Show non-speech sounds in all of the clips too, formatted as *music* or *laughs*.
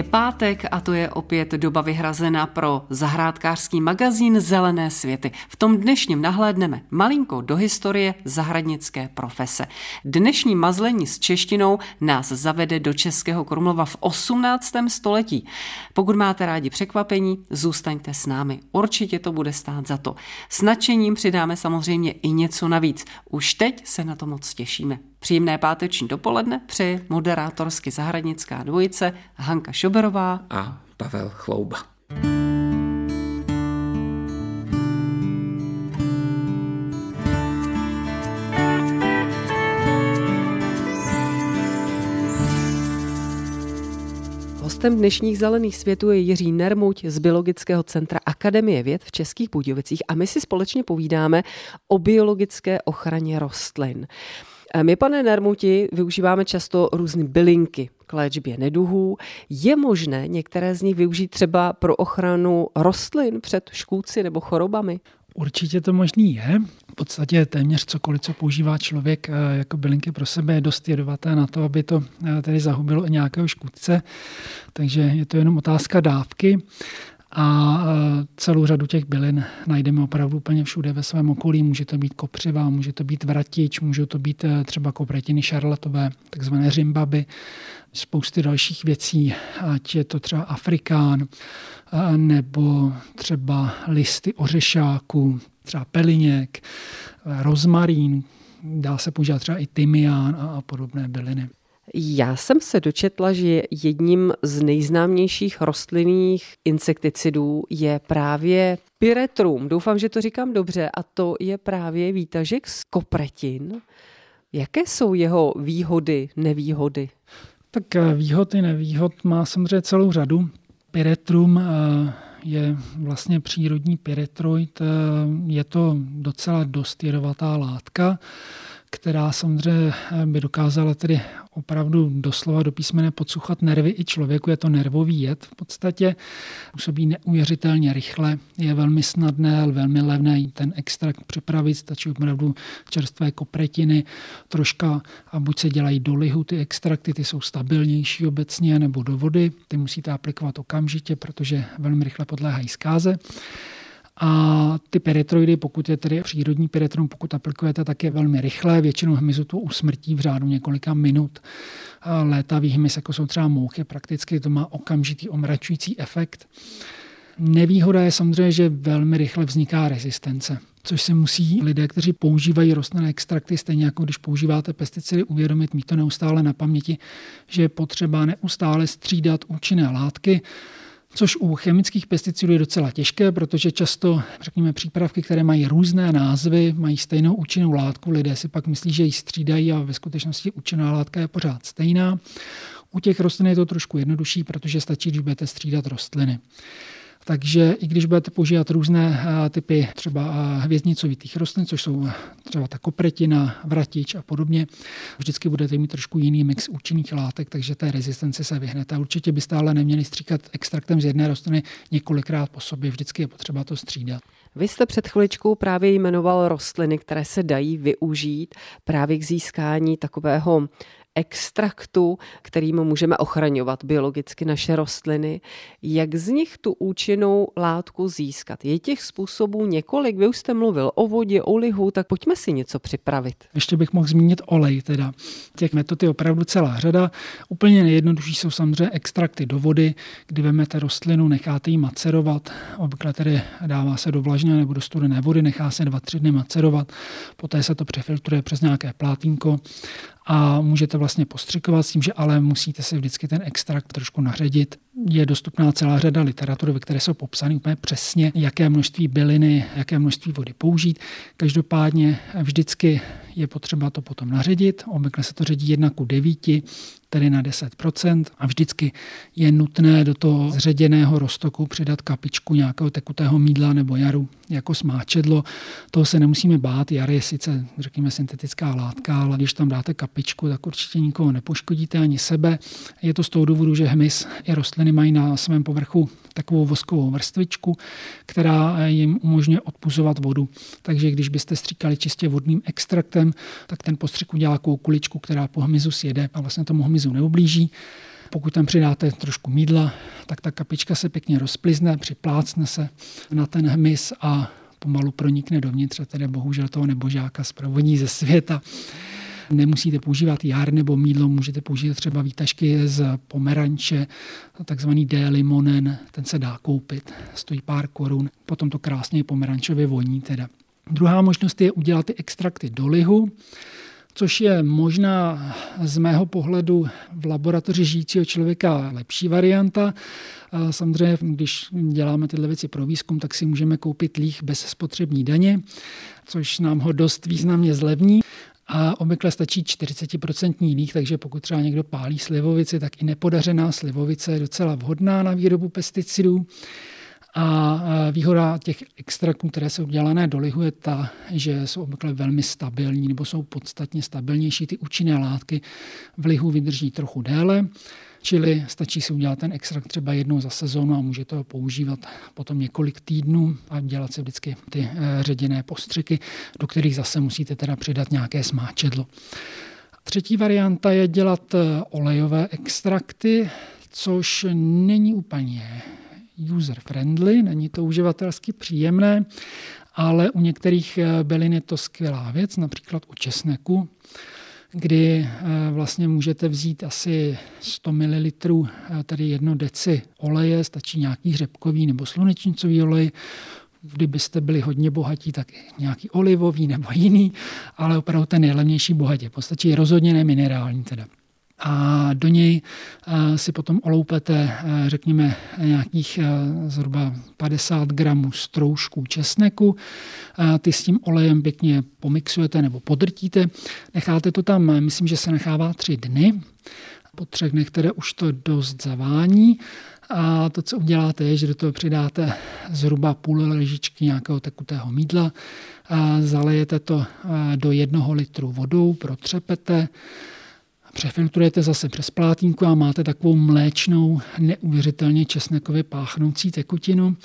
Je pátek a to je opět doba vyhrazená pro zahrádkářský magazín Zelené světy. V tom dnešním nahlédneme malinko do historie zahradnické profese. Dnešní mazlení s češtinou nás zavede do Českého Krumlova v 18. století. Pokud máte rádi překvapení, zůstaňte s námi. Určitě to bude stát za to. S nadšením přidáme samozřejmě i něco navíc. Už teď se na to moc těšíme. Příjemné páteční dopoledne při moderátorsky zahradnická dvojice Hanka Šoberová a Pavel Chlouba. Hostem dnešních zelených světů je Jiří Nermuť z Biologického centra Akademie věd v Českých Budějovicích a my si společně povídáme o biologické ochraně rostlin. My, pane Nermuti, využíváme často různé bylinky k léčbě neduhů. Je možné některé z nich využít třeba pro ochranu rostlin před škůdci nebo chorobami? Určitě to možný je. V podstatě téměř cokoliv, co používá člověk eh, jako bylinky pro sebe, je dost jedovaté na to, aby to eh, tedy zahubilo nějakého škůdce. Takže je to jenom otázka dávky a e, celou řadu těch bylin najdeme opravdu úplně všude ve svém okolí. Může to být kopřiva, může to být vratič, můžou to být e, třeba kopretiny šarlatové, takzvané řimbaby, spousty dalších věcí, ať je to třeba afrikán, e, nebo třeba listy ořešáku, třeba peliněk, rozmarín, dá se používat třeba i tymián a podobné byliny. Já jsem se dočetla, že jedním z nejznámějších rostlinných insekticidů je právě pyretrum. Doufám, že to říkám dobře. A to je právě výtažek z kopretin. Jaké jsou jeho výhody, nevýhody? Tak eh, výhody, nevýhod má samozřejmě celou řadu. Pyretrum eh, je vlastně přírodní pyretroid. Eh, je to docela dost jedovatá látka která samozřejmě by dokázala tedy opravdu doslova do písmene podsuchat nervy i člověku. Je to nervový jed v podstatě. Působí neuvěřitelně rychle, je velmi snadné, velmi levné ten extrakt připravit. Stačí opravdu čerstvé kopretiny, troška a buď se dělají do lihu ty extrakty, ty jsou stabilnější obecně, nebo do vody. Ty musíte aplikovat okamžitě, protože velmi rychle podléhají zkáze. A ty peritroidy, pokud je tedy přírodní peritron, pokud aplikujete, tak je velmi rychlé. Většinou hmyzu to usmrtí v řádu několika minut. Létavý hmyz, jako jsou třeba mouchy, prakticky to má okamžitý omračující efekt. Nevýhoda je samozřejmě, že velmi rychle vzniká rezistence což si musí lidé, kteří používají rostlinné extrakty, stejně jako když používáte pesticidy, uvědomit, mít to neustále na paměti, že je potřeba neustále střídat účinné látky, což u chemických pesticidů je docela těžké, protože často, řekněme, přípravky, které mají různé názvy, mají stejnou účinnou látku, lidé si pak myslí, že ji střídají a ve skutečnosti účinná látka je pořád stejná. U těch rostlin je to trošku jednodušší, protože stačí, když budete střídat rostliny. Takže i když budete používat různé eh, typy třeba eh, hvězdnicovitých rostlin, což jsou eh, třeba ta kopretina, vratič a podobně, vždycky budete mít trošku jiný mix účinných látek, takže té rezistenci se vyhnete. Určitě byste ale neměli stříkat extraktem z jedné rostliny několikrát po sobě, vždycky je potřeba to střídat. Vy jste před chviličkou právě jmenoval rostliny, které se dají využít právě k získání takového extraktu, kterým můžeme ochraňovat biologicky naše rostliny. Jak z nich tu účinnou látku získat? Je těch způsobů několik. Vy už jste mluvil o vodě, o lihu, tak pojďme si něco připravit. Ještě bych mohl zmínit olej. Teda. Těch metod je opravdu celá řada. Úplně nejjednodušší jsou samozřejmě extrakty do vody, kdy vezmete rostlinu, necháte ji macerovat. Obvykle tedy dává se do vlažné nebo do studené vody, nechá se dva, tři dny macerovat. Poté se to přefiltruje přes nějaké plátínko a můžete vlastně postřikovat s tím, že ale musíte si vždycky ten extrakt trošku naředit. Je dostupná celá řada literatury, ve které jsou popsány úplně přesně, jaké množství byliny, jaké množství vody použít. Každopádně vždycky je potřeba to potom naředit. Obvykle se to ředí 1 ku 9, tedy na 10% a vždycky je nutné do toho zředěného roztoku přidat kapičku nějakého tekutého mídla nebo jaru jako smáčedlo. Toho se nemusíme bát. Jar je sice, řekněme, syntetická látka, ale když tam dáte kapičku, tak určitě nikoho nepoškodíte ani sebe. Je to z toho důvodu, že hmyz i rostliny mají na svém povrchu takovou voskovou vrstvičku, která jim umožňuje odpuzovat vodu. Takže když byste stříkali čistě vodným extraktem, tak ten postřik udělá kuličku, která po hmyzu sjede a vlastně tomu hmyzu neublíží. Pokud tam přidáte trošku mídla, tak ta kapička se pěkně rozplizne, připlácne se na ten hmyz a pomalu pronikne dovnitř, tedy bohužel toho nebožáka zprovodí ze světa. Nemusíte používat jár nebo mídlo, můžete použít třeba výtažky z pomeranče, takzvaný D-limonen, ten se dá koupit, stojí pár korun, potom to krásně pomerančově voní teda. Druhá možnost je udělat ty extrakty do lihu, což je možná z mého pohledu v laboratoři žijícího člověka lepší varianta. Samozřejmě, když děláme tyhle věci pro výzkum, tak si můžeme koupit líh bez spotřební daně, což nám ho dost významně zlevní. A obvykle stačí 40% líh, takže pokud třeba někdo pálí slivovici, tak i nepodařená slivovice je docela vhodná na výrobu pesticidů. A výhoda těch extraktů, které jsou udělané do lihu, je ta, že jsou obvykle velmi stabilní nebo jsou podstatně stabilnější. Ty účinné látky v lihu vydrží trochu déle, čili stačí si udělat ten extrakt třeba jednou za sezónu a můžete ho používat potom několik týdnů a dělat si vždycky ty eh, ředěné postřiky, do kterých zase musíte teda přidat nějaké smáčedlo. Třetí varianta je dělat eh, olejové extrakty, což není úplně user-friendly, není to uživatelsky příjemné, ale u některých eh, bylin je to skvělá věc, například u česneku, kdy eh, vlastně můžete vzít asi 100 ml, eh, tedy jedno deci oleje, stačí nějaký hřebkový nebo slunečnicový olej, kdybyste byli hodně bohatí, tak nějaký olivový nebo jiný, ale opravdu ten nejlevnější bohatě. Postačí rozhodně ne minerální teda a do něj eh, si potom oloupete, eh, řekněme, nějakých eh, zhruba 50 gramů stroužků česneku. Ty s tím olejem pěkně pomixujete nebo podrtíte. Necháte to tam, myslím, že se nechává tři dny. Po třech dnech, které už to dost zavání. A to, co uděláte, je, že do toho přidáte zhruba půl ležičky nějakého tekutého mídla, a zalejete to do jednoho litru vodou, protřepete, Přefiltrujete zase přes plátínku a máte takovou mléčnou, neuvěřitelně česnekově páchnoucí tekutinu,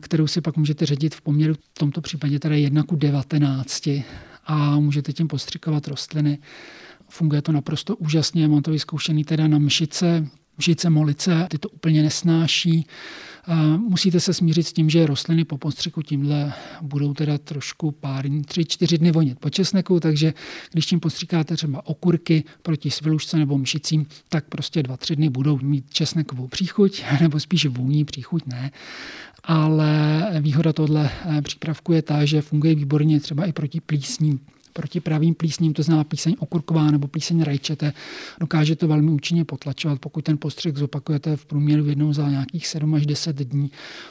kterou si pak můžete ředit v poměru v tomto případě teda 1 ku 19 a můžete tím postřikovat rostliny. Funguje to naprosto úžasně, mám to vyzkoušený teda na mšice, mšice molice, ty to úplně nesnáší. Musíte se smířit s tím, že rostliny po postřiku tímhle budou teda trošku pár, tři, čtyři dny vonět po česneku, takže když tím postříkáte třeba okurky proti svilušce nebo mšicím, tak prostě dva, tři dny budou mít česnekovou příchuť, *laughs* nebo spíš vůní příchuť ne. Ale výhoda tohle eh, přípravku je ta, že funguje výborně třeba i proti plísním proti pravým plísním, to znamená plíseň okurková nebo plíseň rajčete, dokáže to velmi účinně potlačovat. Pokud ten postřik zopakujete v průměru jednou za nějakých 7 až 10 dní,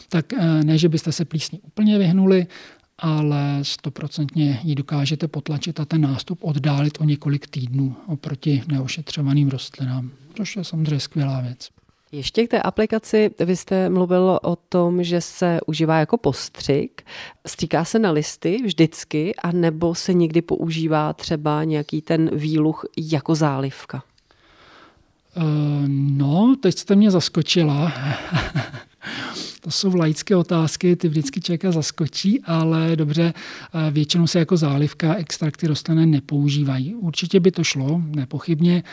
tak eh, ne, že byste se plísní úplně vyhnuli, ale stoprocentně ji dokážete potlačit a ten nástup oddálit o několik týdnů oproti neošetřovaným rostlinám, což je samozřejmě skvělá věc. Ještě k té aplikaci, vy jste mluvil o tom, že se užívá jako postřik. Stříká se na listy vždycky, a nebo se někdy používá třeba nějaký ten výluch jako zálivka? Uh, no, teď jste mě zaskočila. *laughs* To jsou laické otázky, ty vždycky člověka zaskočí, ale dobře, eh, většinou se jako zálivka extrakty rostliny nepoužívají. Určitě by to šlo, nepochybně.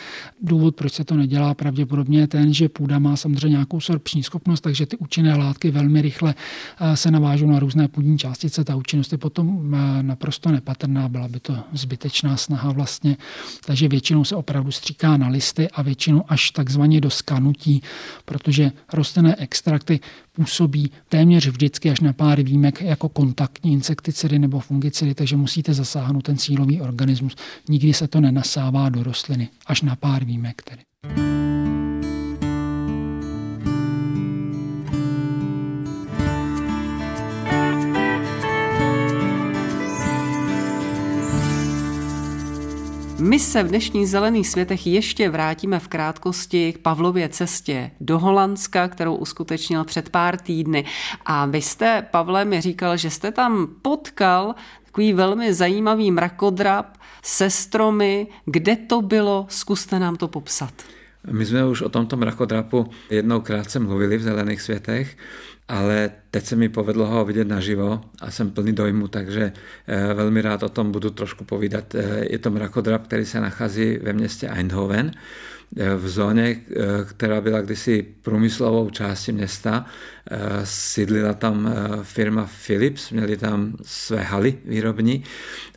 Důvod, proč se to nedělá, pravděpodobně je ten, že půda má samozřejmě nějakou sorpční schopnost, takže ty účinné látky velmi rychle eh, se navážou na různé půdní částice. Ta účinnost je potom eh, naprosto nepatrná, byla by to zbytečná snaha vlastně. Takže většinou se opravdu stříká na listy a většinou až takzvaně do skanutí, protože rostlinné extrakty působí téměř vždycky až na pár výjimek jako kontaktní insekticidy nebo fungicidy, takže musíte zasáhnout ten cílový organismus. Nikdy se to nenasává do rostliny, až na pár výjimek tedy. My se v dnešních zelených světech ještě vrátíme v krátkosti k Pavlově cestě do Holandska, kterou uskutečnil před pár týdny. A vy jste, Pavle, mi říkal, že jste tam potkal takový velmi zajímavý mrakodrap se stromy. Kde to bylo? Zkuste nám to popsat. My jsme už o tomto mrakodrapu jednou krátce mluvili v Zelených světech ale teď se mi povedlo ho vidět naživo a jsem plný dojmu, takže eh, velmi rád o tom budu trošku povídat. Eh, je to mrakodrap, který se nachází ve městě Eindhoven, v zóně, která byla kdysi průmyslovou částí města. Sídlila tam firma Philips, měli tam své haly výrobní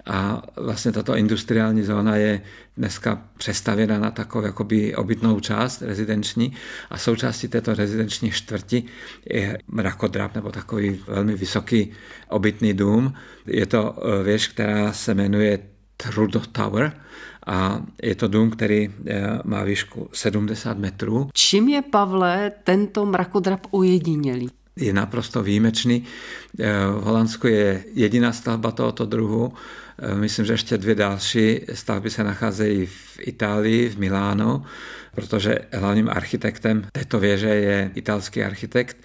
a vlastně tato industriální zóna je dneska přestavěna na takovou jakoby obytnou část rezidenční a součástí této rezidenční čtvrti je mrakodrap nebo takový velmi vysoký obytný dům. Je to eh, věž, která se jmenuje Trudo Tower a je to dům, který eh, má výšku 70 metrů. Čím je, Pavle, tento mrakodrap ojedinělý? Je naprosto výjimečný. Eh, v Holandsku je jediná stavba tohoto druhu, Eh, myslím, že ještě dvě další stavby se nacházejí v Itálii, v Milánu, protože hlavním architektem této věže je italský architekt,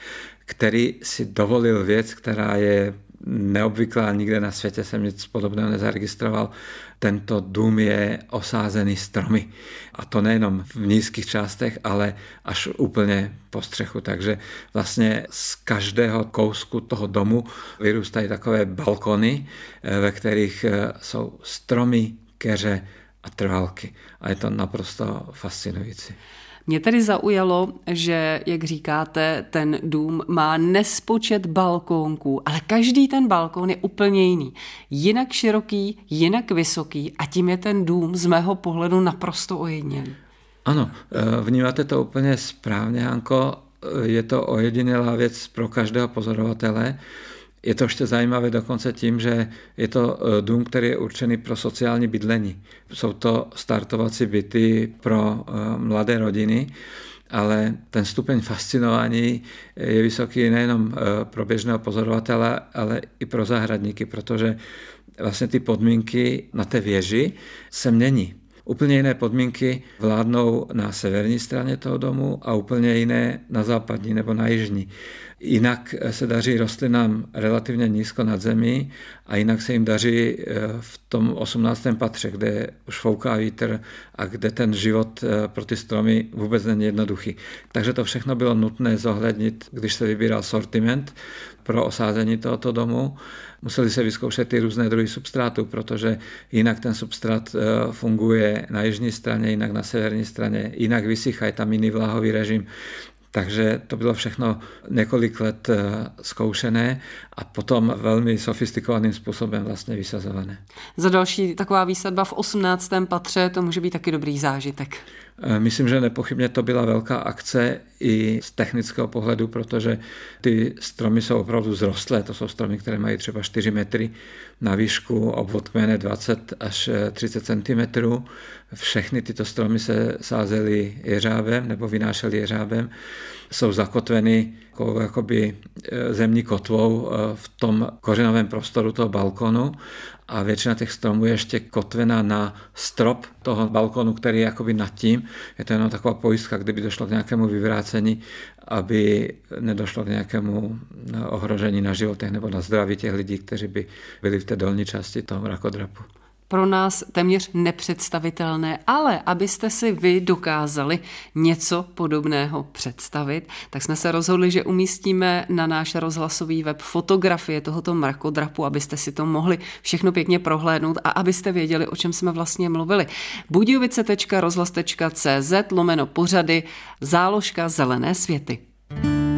který si dovolil věc, která je neobvyklá, nikde na světě jsem nic podobného nezaregistroval. Tento dům je osázený stromy. A to nejenom v nízkých částech, ale až úplně po střechu. Takže vlastně z každého kousku toho domu vyrůstají takové balkony, eh, ve kterých eh, jsou stromy, keře a trvalky. A je to naprosto fascinující. Mě tedy zaujalo, že, jak říkáte, ten dům má nespočet balkónků, ale každý ten balkón je úplně jiný. Jinak široký, jinak vysoký a tím je ten dům z mého pohledu naprosto ojedinělý. Ano, eh, vnímáte to úplně správně, Hanko. Eh, je to ojedinělá věc pro každého pozorovatele. Je to ještě zajímavé dokonce tím, že je to e, dům, který je určený pro sociální bydlení. Jsou to startovací byty pro e, mladé rodiny, ale ten stupeň fascinování je vysoký nejenom e, pro běžného pozorovatele, ale i pro zahradníky, protože vlastně ty podmínky na té věži se mění. Úplně jiné podmínky vládnou na severní straně toho domu a úplně jiné na západní nebo na jižní. Jinak se daří rostlinám relativně nízko nad zemí a jinak se jim daří eh, v tom 18. patře, kde už fouká vítr a kde ten život eh, pro ty stromy vůbec není jednoduchý. Takže to všechno bylo nutné zohlednit, když se vybíral sortiment pro osázení tohoto domu. Museli se vyzkoušet ty různé druhy substrátů, protože jinak ten substrát eh, funguje na jižní straně, jinak na severní straně, jinak vysychá, je tam jiný vláhový režim. Takže to bylo všechno několik let eh, zkoušené a potom velmi sofistikovaným způsobem vlastně vysazované. Za další taková výsadba v 18. patře, to může být taky dobrý zážitek. Eh, myslím, že nepochybně to byla velká akce i z technického pohledu, protože ty stromy jsou opravdu zrostlé. To jsou stromy, které mají třeba 4 metry na výšku, obvod kmene 20 až 30 cm. Všechny tyto stromy se sázely jeřábem nebo vynášely jeřábem. Jsou zakotveny jako jakoby e, zemní kotvou v tom kořenovém prostoru toho balkonu a většina těch stromů je ještě kotvena na strop toho balkonu, který je jakoby nad tím. Je to jenom taková pojistka, kdyby došlo k nějakému vyvrácení, aby nedošlo k nějakému ohrožení na životech nebo na zdraví těch lidí, kteří by byli v té dolní části toho mrakodrapu pro nás téměř nepředstavitelné, ale abyste si vy dokázali něco podobného představit, tak jsme se rozhodli, že umístíme na náš rozhlasový web fotografie tohoto mrakodrapu, abyste si to mohli všechno pěkně prohlédnout a abyste věděli, o čem jsme vlastně mluvili. budějovice.rozhlas.cz lomeno pořady záložka zelené světy. My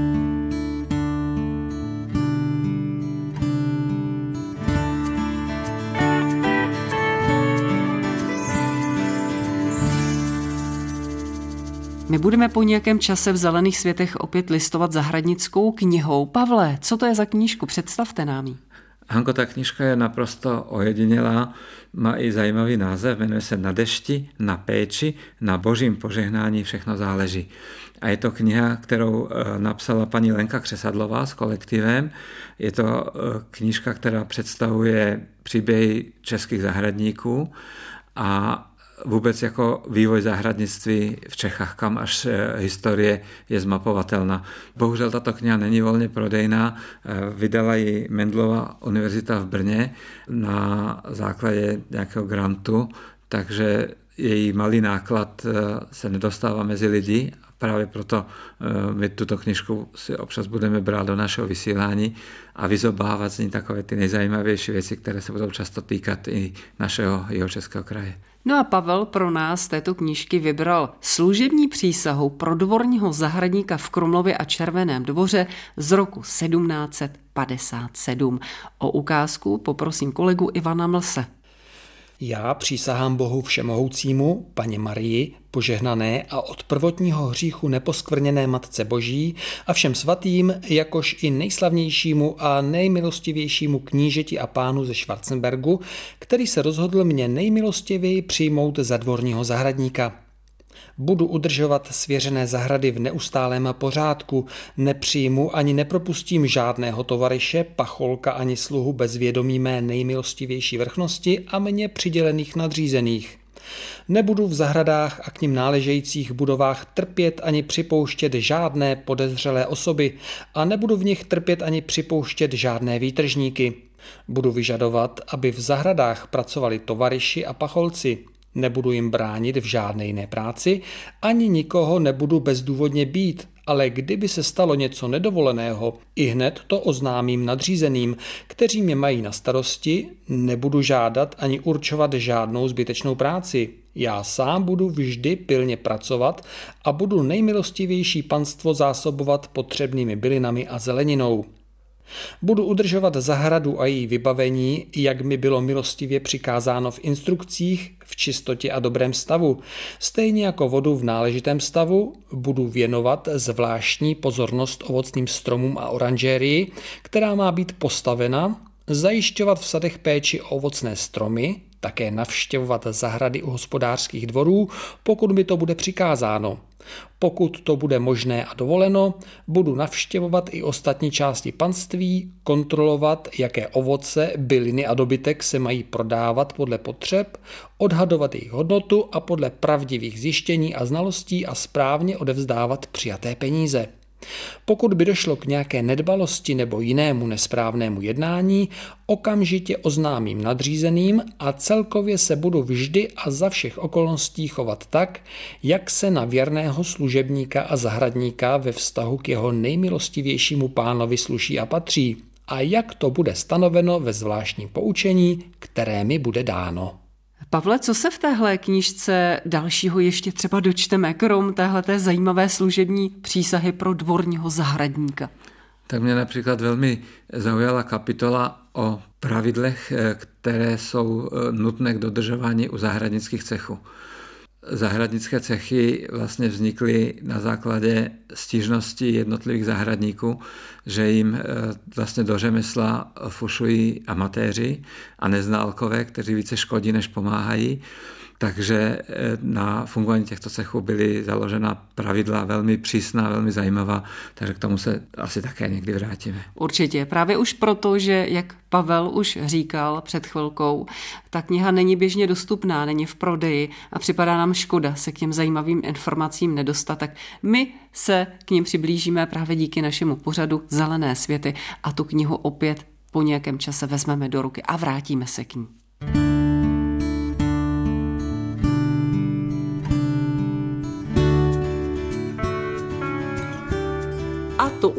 budeme po nějakém čase v Zelených světech opět listovat zahradnickou knihou. Pavle, co to je za knížku? Představte nám ji. Hanko, ta knižka je naprosto ojedinělá, má i zajímavý název, jmenuje se Na dešti, na péči, na božím požehnání všechno záleží. A je to kniha, kterou eh, napsala paní Lenka Křesadlová s kolektivem. Je to eh, knižka, která představuje příběhy českých zahradníků a vůbec jako vývoj zahradnictví v Čechách, kam až eh, historie je zmapovatelná. Bohužel tato kniha není volně prodejná, vydala ji Mendlova univerzita v Brně na základě nějakého grantu, takže její malý náklad se nedostává mezi lidi Právě proto eh, my tuto knižku si občas budeme brát do našeho vysílání a vyzobávat z ní takové ty nejzajímavější věci, které se budou často týkat i našeho jeho českého kraje. No a Pavel pro nás této knížky vybral služební přísahu pro dvorního zahradníka v Krumlově a Červeném dvoře z roku 1757. O ukázku poprosím kolegu Ivana Mlse. Já přísahám Bohu Všemohoucímu, paně Marii, požehnané a od prvotního hříchu neposkvrněné Matce Boží a všem svatým, jakož i nejslavnějšímu a nejmilostivějšímu knížeti a pánu ze Schwarzenbergu, který se rozhodl mě nejmilostivěji přijmout za dvorního zahradníka. Budu udržovat svěřené zahrady v neustálém pořádku, nepřijmu ani nepropustím žádného tovaryše, pacholka ani sluhu bez vědomí mé nejmilostivější vrchnosti a mně přidělených nadřízených. Nebudu v zahradách a k ním náležejících budovách trpět ani připouštět žádné podezřelé osoby a nebudu v nich trpět ani připouštět žádné výtržníky. Budu vyžadovat, aby v zahradách pracovali tovaryši a pacholci. Nebudu jim bránit v žádné jiné práci, ani nikoho nebudu bezdůvodně být, ale kdyby se stalo něco nedovoleného, i hned to oznámím nadřízeným, kteří mě mají na starosti, nebudu žádat ani určovat žádnou zbytečnou práci. Já sám budu vždy pilně pracovat a budu nejmilostivější panstvo zásobovat potřebnými bylinami a zeleninou. Budu udržovat zahradu a její vybavení, jak mi bylo milostivě přikázáno v instrukcích, v čistotě a dobrém stavu. Stejně jako vodu v náležitém stavu budu věnovat zvláštní pozornost ovocným stromům a oranžérii, která má být postavena, zajišťovat v sadech péči o ovocné stromy, také navštěvovat zahrady u hospodářských dvorů, pokud mi to bude přikázáno. Pokud to bude možné a dovoleno, budu navštěvovat i ostatní části panství, kontrolovat, jaké ovoce, byliny a dobytek se mají prodávat podle potřeb, odhadovat jejich hodnotu a podle pravdivých zjištění a znalostí a správně odevzdávat přijaté peníze. Pokud by došlo k nějaké nedbalosti nebo jinému nesprávnému jednání, okamžitě oznámím nadřízeným a celkově se budu vždy a za všech okolností chovat tak, jak se na věrného služebníka a zahradníka ve vztahu k jeho nejmilostivějšímu pánovi sluší a patří a jak to bude stanoveno ve zvláštním poučení, které mi bude dáno. Pavle, co se v téhle knížce dalšího ještě třeba dočteme, krom téhleté zajímavé služební přísahy pro dvorního zahradníka? Tak mě například velmi zaujala kapitola o pravidlech, eh, které jsou eh, nutné k dodržování u zahradnických cechů zahradnické cechy vlastně vznikly na základě stížnosti jednotlivých zahradníků, že jim eh, vlastně do řemesla fušují amatéři a neználkové, kteří více škodí, než pomáhají. Takže eh, na fungování těchto cechů byly založena pravidla velmi přísná, velmi zajímavá, takže k tomu se asi také někdy vrátíme. Určitě, právě už proto, že jak Pavel už říkal před chvilkou, ta kniha není běžně dostupná, není v prodeji a připadá nám škoda se k těm zajímavým informacím nedostat, tak my se k ním přiblížíme právě díky našemu pořadu Zelené světy a tu knihu opět po nějakém čase vezmeme do ruky a vrátíme se k ní.